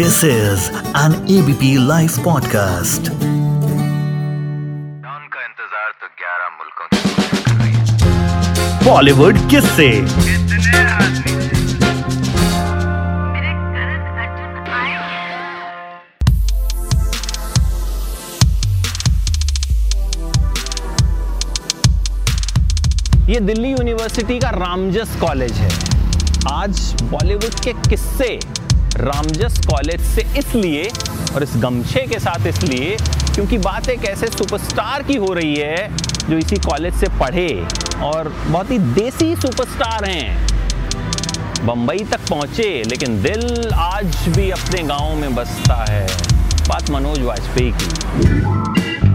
This is an ABP Life podcast. Don का इंतज़ार तो 11 मुल्कों बॉलीवुड किससे कितने आदमी मेरे करण अर्जुन आए ये दिल्ली यूनिवर्सिटी का रामजस कॉलेज है। आज बॉलीवुड के किस्से रामजस कॉलेज से इसलिए और इस गमछे के साथ इसलिए क्योंकि बात एक ऐसे सुपरस्टार की हो रही है जो इसी कॉलेज से पढ़े और बहुत ही देसी सुपरस्टार हैं। बम्बई तक पहुँचे, लेकिन दिल आज भी अपने गाँव में बसता है। बात मनोज वाजपेयी की।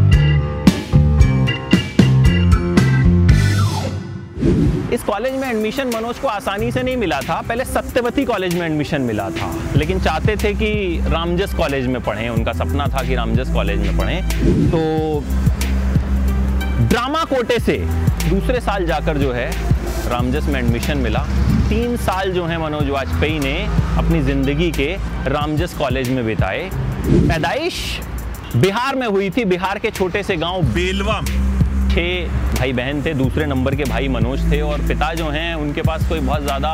इस कॉलेज में एडमिशन मनोज को आसानी से नहीं मिला था। पहले सत्यवती कॉलेज में एडमिशन मिला था। लेकिन चाहते थे कि रामजस कॉलेज में पढ़ें, उनका सपना था कि रामजस कॉलेज में पढ़ें। तो ड्रामा कोटे से दूसरे साल जाकर जो है, रामजस में एडमिशन मिला। तीन साल जो है मनोज वाजपेयी ने अपनी ज़िंदगी के रामजस कॉलेज में बिताए। पैदाइश बिहार में हुई थी। बिहार के छोटे से गाँव बेलवा में। छः भाई बहन थे, दूसरे नंबर के भाई मनोज थे और पिता जो हैं, उनके पास कोई बहुत ज़्यादा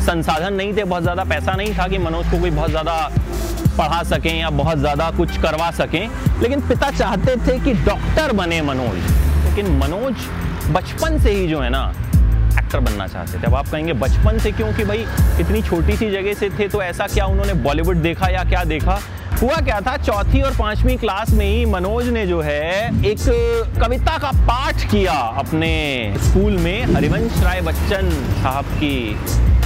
संसाधन नहीं थे, बहुत ज़्यादा पैसा नहीं था कि मनोज को कोई बहुत ज़्यादा पढ़ा सकें या बहुत ज़्यादा कुछ करवा सकें। लेकिन पिता चाहते थे कि डॉक्टर बने मनोज। लेकिन मनोज बचपन से ही जो है ना, एक्टर बनना चाहते थे। अब आप कहेंगे, बचपन से क्योंकि भाई, इतनी छोटी सी जगह से थे तो ऐसा क्या उन्होंने बॉलीवुड देखा या क्या देखा? हुआ क्या था? चौथी और पांचवी क्लास में ही मनोज ने जो है, एक कविता का पाठ किया अपने स्कूल में हरिवंश राय बच्चन साहब की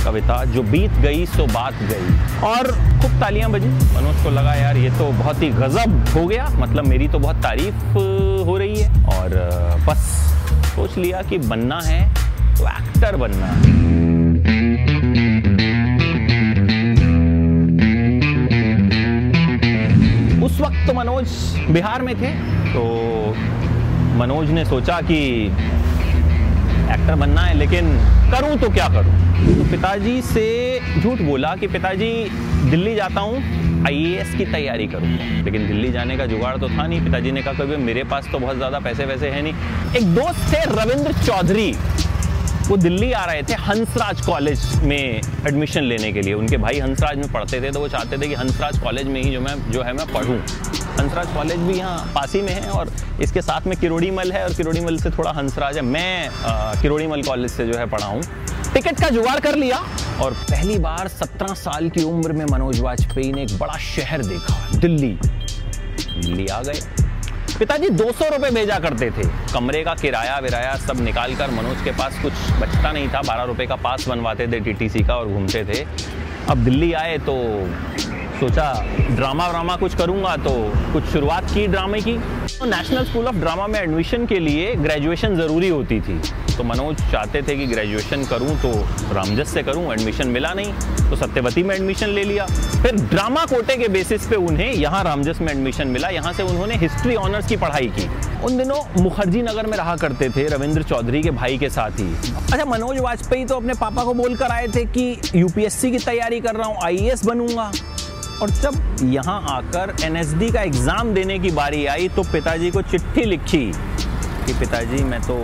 कविता, जो बीत गई सो बात गई। और खूब तालियाँ बजी। मनोज को लगा, यार, ये तो बहुत ही गजब हो गया। मतलब मेरी तो बहुत तारीफ़ हो रही है। और बस सोच लिया कि बनना है तो एक्टर बनना है। मनोज बिहार में थे। तो मनोज ने सोचा कि एक्टर बनना है, लेकिन करूँ तो क्या करूँ? तो पिताजी से झूठ बोला कि पिताजी, दिल्ली जाता हूँ आईएएस की तैयारी करूँ। लेकिन दिल्ली जाने का जुगाड़ तो था नहीं। पिताजी ने कहा, कभी मेरे पास तो बहुत ज़्यादा पैसे वैसे है नहीं। एक दोस्त थे, रविंद्र चौधरी। वो दिल्ली आ रहे थे हंसराज कॉलेज में एडमिशन लेने के लिए। उनके भाई हंसराज में पढ़ते थे तो वो चाहते थे कि हंसराज कॉलेज में ही जो मैं, जो है मैं पढ़ूँ। हंसराज कॉलेज भी यहाँ पास में है और इसके साथ में किरोड़ी मल है और किरोड़ी मल से थोड़ा हंसराज है। मैं किरोड़ी मल कॉलेज से जो है पढ़ा हूँ। टिकट का जुगाड़ कर लिया और पहली बार सत्रह साल की उम्र में मनोज वाजपेयी ने एक बड़ा शहर देखा, दिल्ली। दिल्ली आ गए। पिताजी दो सौ रुपये भेजा करते थे। कमरे का किराया विराया सब निकाल कर मनोज के पास कुछ बचता नहीं था। बारह रुपये का पास बनवाते थे टीटीसी का और घूमते थे। अब दिल्ली आए तो सोचा ड्रामा व्रामा कुछ करूँगा तो कुछ शुरुआत की ड्रामे की। तो नेशनल स्कूल ऑफ़ ड्रामा में एडमिशन के लिए ग्रेजुएशन ज़रूरी होती थी। तो मनोज चाहते थे कि ग्रेजुएशन करूँ तो रामजस से करूँ एडमिशन मिला नहीं। तो सत्यवती में एडमिशन ले लिया। फिर ड्रामा कोटे के बेसिस पे उन्हें, यहाँ रामजस में एडमिशन मिला। यहाँ से उन्होंने हिस्ट्री ऑनर्स की पढ़ाई की। उन दिनों मुखर्जी नगर में रहा करते थे, रविंद्र चौधरी के भाई के साथ ही। अच्छा मनोज वाजपेयी तो अपने पापा को बोलकर आए थे कि यूपीएससी की तैयारी कर रहा हूँ आईएएस बनूँगा। और जब यहाँ आकर एनएसडी का एग्ज़ाम देने की बारी आई तो पिताजी को चिट्ठी लिखी कि पिताजी, मैं तो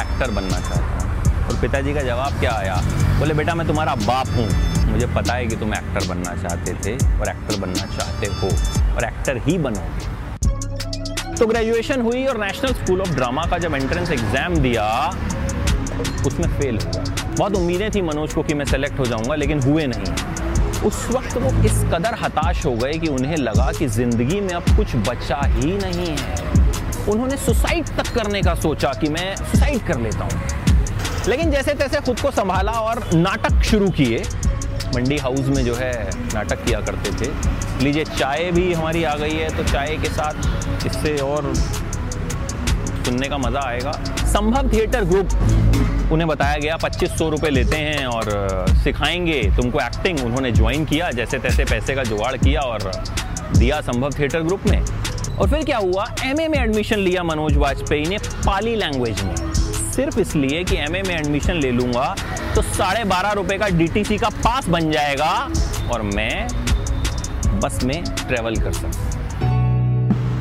एक्टर बनना चाहता हूँ। और पिताजी का जवाब क्या आया? बोले, बेटा, मैं तुम्हारा बाप हूँ। मुझे पता है कि तुम एक्टर बनना चाहते थे और एक्टर बनना चाहते हो और एक्टर ही बनोगे. तो ग्रेजुएशन हुई और नेशनल स्कूल ऑफ़ ड्रामा का जब एंट्रेंस एग्ज़ाम दिया, उसमें फेल हुआ। बहुत उम्मीदें थी मनोज को कि मैं सेलेक्ट हो जाऊँगा, लेकिन हुए नहीं। उस वक्त वो इस कदर हताश हो गए कि उन्हें लगा कि ज़िंदगी में अब कुछ बचा ही नहीं है। उन्होंने सुसाइड तक करने का सोचा कि मैं सुसाइड कर लेता हूँ। लेकिन जैसे तैसे खुद को संभाला और नाटक शुरू किए, मंडी हाउस में जो है नाटक किया करते थे। लीजिए, चाय भी हमारी आ गई है तो चाय के साथ इससे और सुनने का मज़ा आएगा। संभव थिएटर ग्रुप उन्हें बताया गया, पच्चीस सौ रुपये लेते हैं और सिखाएँगे। तुमको एक्टिंग उन्होंने ज्वाइन किया जैसे तैसे पैसे का जुगाड़ किया और दिया संभव थिएटर ग्रुप में और फिर क्या हुआ? एमए में एडमिशन लिया मनोज वाजपेयी ने पाली लैंग्वेज में। सिर्फ़ इसलिए कि एमए में एडमिशन ले लूँगा तो साढ़े बारह रुपए का डीटीसी का पास बन जाएगा और मैं बस में ट्रेवल कर सकता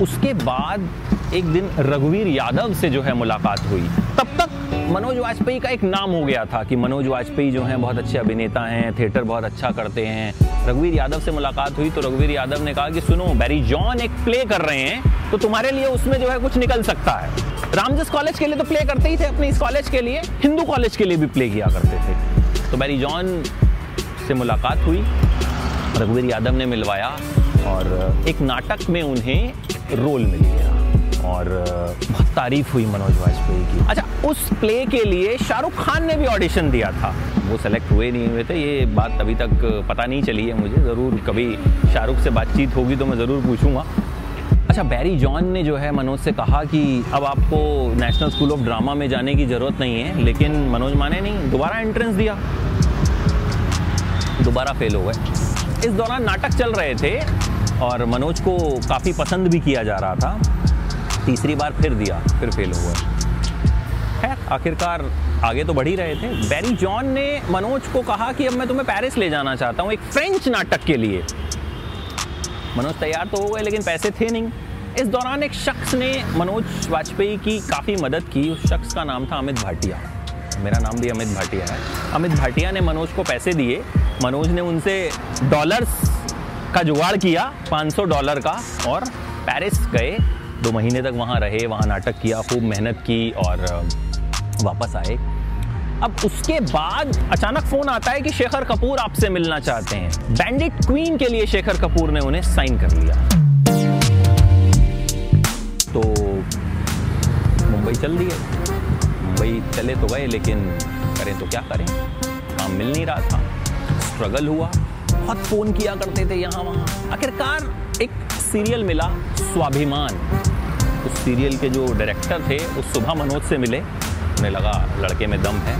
उसके बाद एक दिन रघुवीर यादव से जो है मुलाकात हुई। तब तक मनोज वाजपेयी का एक नाम हो गया था कि मनोज वाजपेयी जो हैं बहुत अच्छे अभिनेता हैं थिएटर बहुत अच्छा करते हैं। रघुवीर यादव से मुलाकात हुई तो रघुवीर यादव ने कहा कि सुनो बैरी जॉन एक प्ले कर रहे हैं तो तुम्हारे लिए उसमें जो है कुछ निकल सकता है। रामजस कॉलेज के लिए तो प्ले करते ही थे अपने इस कॉलेज के लिए, हिंदू कॉलेज के लिए भी प्ले किया करते थे। तो बैरी जॉन से मुलाकात हुई, रघुवीर यादव ने मिलवाया और एक नाटक में उन्हें रोल मिल गया। और बहुत तारीफ़ हुई मनोज वाजपेयी की। अच्छा उस प्ले के लिए शाहरुख खान ने भी ऑडिशन दिया था। वो सेलेक्ट हुए नहीं हुए थे ये बात अभी तक पता नहीं चली है मुझे ज़रूर कभी शाहरुख से बातचीत होगी तो मैं ज़रूर पूछूँगा। अच्छा बैरी जॉन ने जो है मनोज से कहा कि अब आपको नेशनल स्कूल ऑफ़ ड्रामा में जाने की ज़रूरत नहीं है लेकिन मनोज माने नहीं दोबारा एंट्रेंस दिया। दोबारा फेल हो गए। इस दौरान नाटक चल रहे थे और मनोज को काफ़ी पसंद भी किया जा रहा था। तीसरी बार फिर दिया, फिर फेल हुआ। खैर, आखिरकार आगे तो बढ़ ही रहे थे। बैरी जॉन ने मनोज को कहा कि अब मैं तुम्हें पेरिस ले जाना चाहता हूँ, एक फ्रेंच नाटक के लिए। मनोज तैयार तो हो गए, लेकिन पैसे थे नहीं। इस दौरान एक शख्स ने मनोज वाजपेयी की काफ़ी मदद की। उस शख्स का नाम था अमित भाटिया। मेरा नाम भी अमित भाटिया है। अमित भाटिया ने मनोज को पैसे दिए। मनोज ने उनसे डॉलर्स का जुगाड़ किया 500 डॉलर का, और पेरिस गए। दो महीने तक वहाँ रहे, वहाँ नाटक किया, खूब मेहनत की और वापस आए। अब उसके बाद अचानक फ़ोन आता है कि शेखर कपूर आपसे मिलना चाहते हैं। बैंडिट क्वीन के लिए शेखर कपूर ने उन्हें साइन कर लिया। तो मुंबई चल दिए। मुंबई चले तो गए, लेकिन करें तो क्या करें? काम मिल नहीं रहा था। स्ट्रगल हुआ। बहुत फ़ोन किया करते थे यहाँ वहाँ। आखिरकार एक सीरियल मिला स्वाभिमान। उस सीरियल के जो डायरेक्टर थे, उस सुबह मनोज से मिले। उन्हें लगा लड़के में दम है।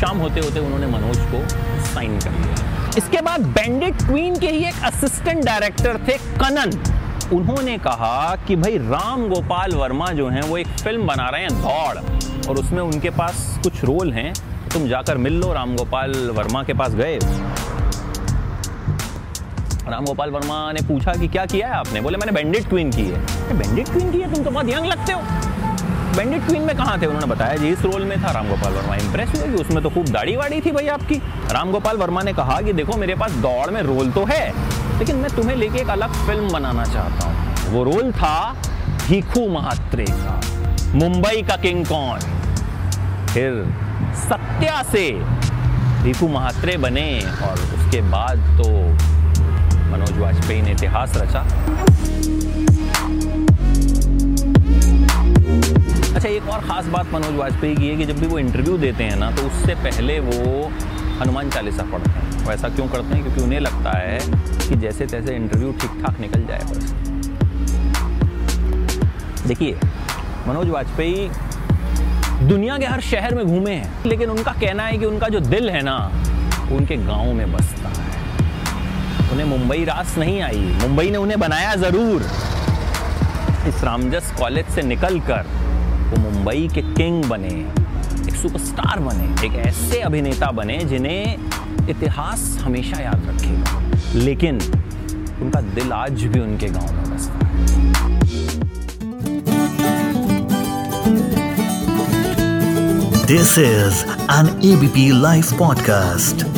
शाम होते होते उन्होंने मनोज को साइन कर लिया। इसके बाद बैंडिट क्वीन के ही एक असिस्टेंट डायरेक्टर थे कनन। उन्होंने कहा कि भाई, राम गोपाल वर्मा जो हैं, वो एक फ़िल्म बना रहे हैं, दौड़। और उसमें उनके पास कुछ रोल हैं। तुम जाकर मिल लो, राम गोपाल वर्मा के पास गए। राम गोपाल वर्मा ने पूछा कि क्या किया है आपने? बोले, मैंने बैंडेड क्वीन की है। बैंडिट क्वीन की है? तुम तो बहुत यंग लगते हो। बैंडिट क्वीन में कहाँ थे? उन्होंने बताया, जी, इस रोल में था राम गोपाल वर्मा। इंप्रेस हुए कि उसमें तो खूब दाढ़ी वाड़ी थी भाई आपकी। राम गोपाल वर्मा ने कहा कि, देखो, मेरे पास दौड़ में रोल तो है, लेकिन मैं तुम्हें लेके एक अलग फ़िल्म बनाना चाहता हूँ। वो रोल था भीखू महात्रे का, मुंबई का किंग कौन फिर सत्या से भीखू महात्रे बने और उसके बाद तो मनोज वाजपेयी ने इतिहास रचा। अच्छा एक और ख़ास बात मनोज वाजपेयी की है कि जब भी वो इंटरव्यू देते हैं ना तो उससे पहले वो हनुमान चालीसा पढ़ते हैं। वो ऐसा क्यों करते हैं? क्योंकि उन्हें लगता है कि जैसे तैसे इंटरव्यू ठीक ठाक निकल जाए बस। देखिए, मनोज वाजपेयी दुनिया के हर शहर में घूमे हैं, लेकिन उनका कहना है कि उनका जो दिल है ना उनके गाँव में बसता है। उन्हें मुंबई रास नहीं आई। मुंबई ने उन्हें बनाया ज़रूर। इस रामजस कॉलेज से निकलकर वो मुंबई के किंग बने, एक सुपरस्टार बने, एक ऐसे अभिनेता बने जिन्हें इतिहास हमेशा याद रखेगा। लेकिन उनका दिल आज भी उनके गाँव में बसता है। This is an ABP Life podcast.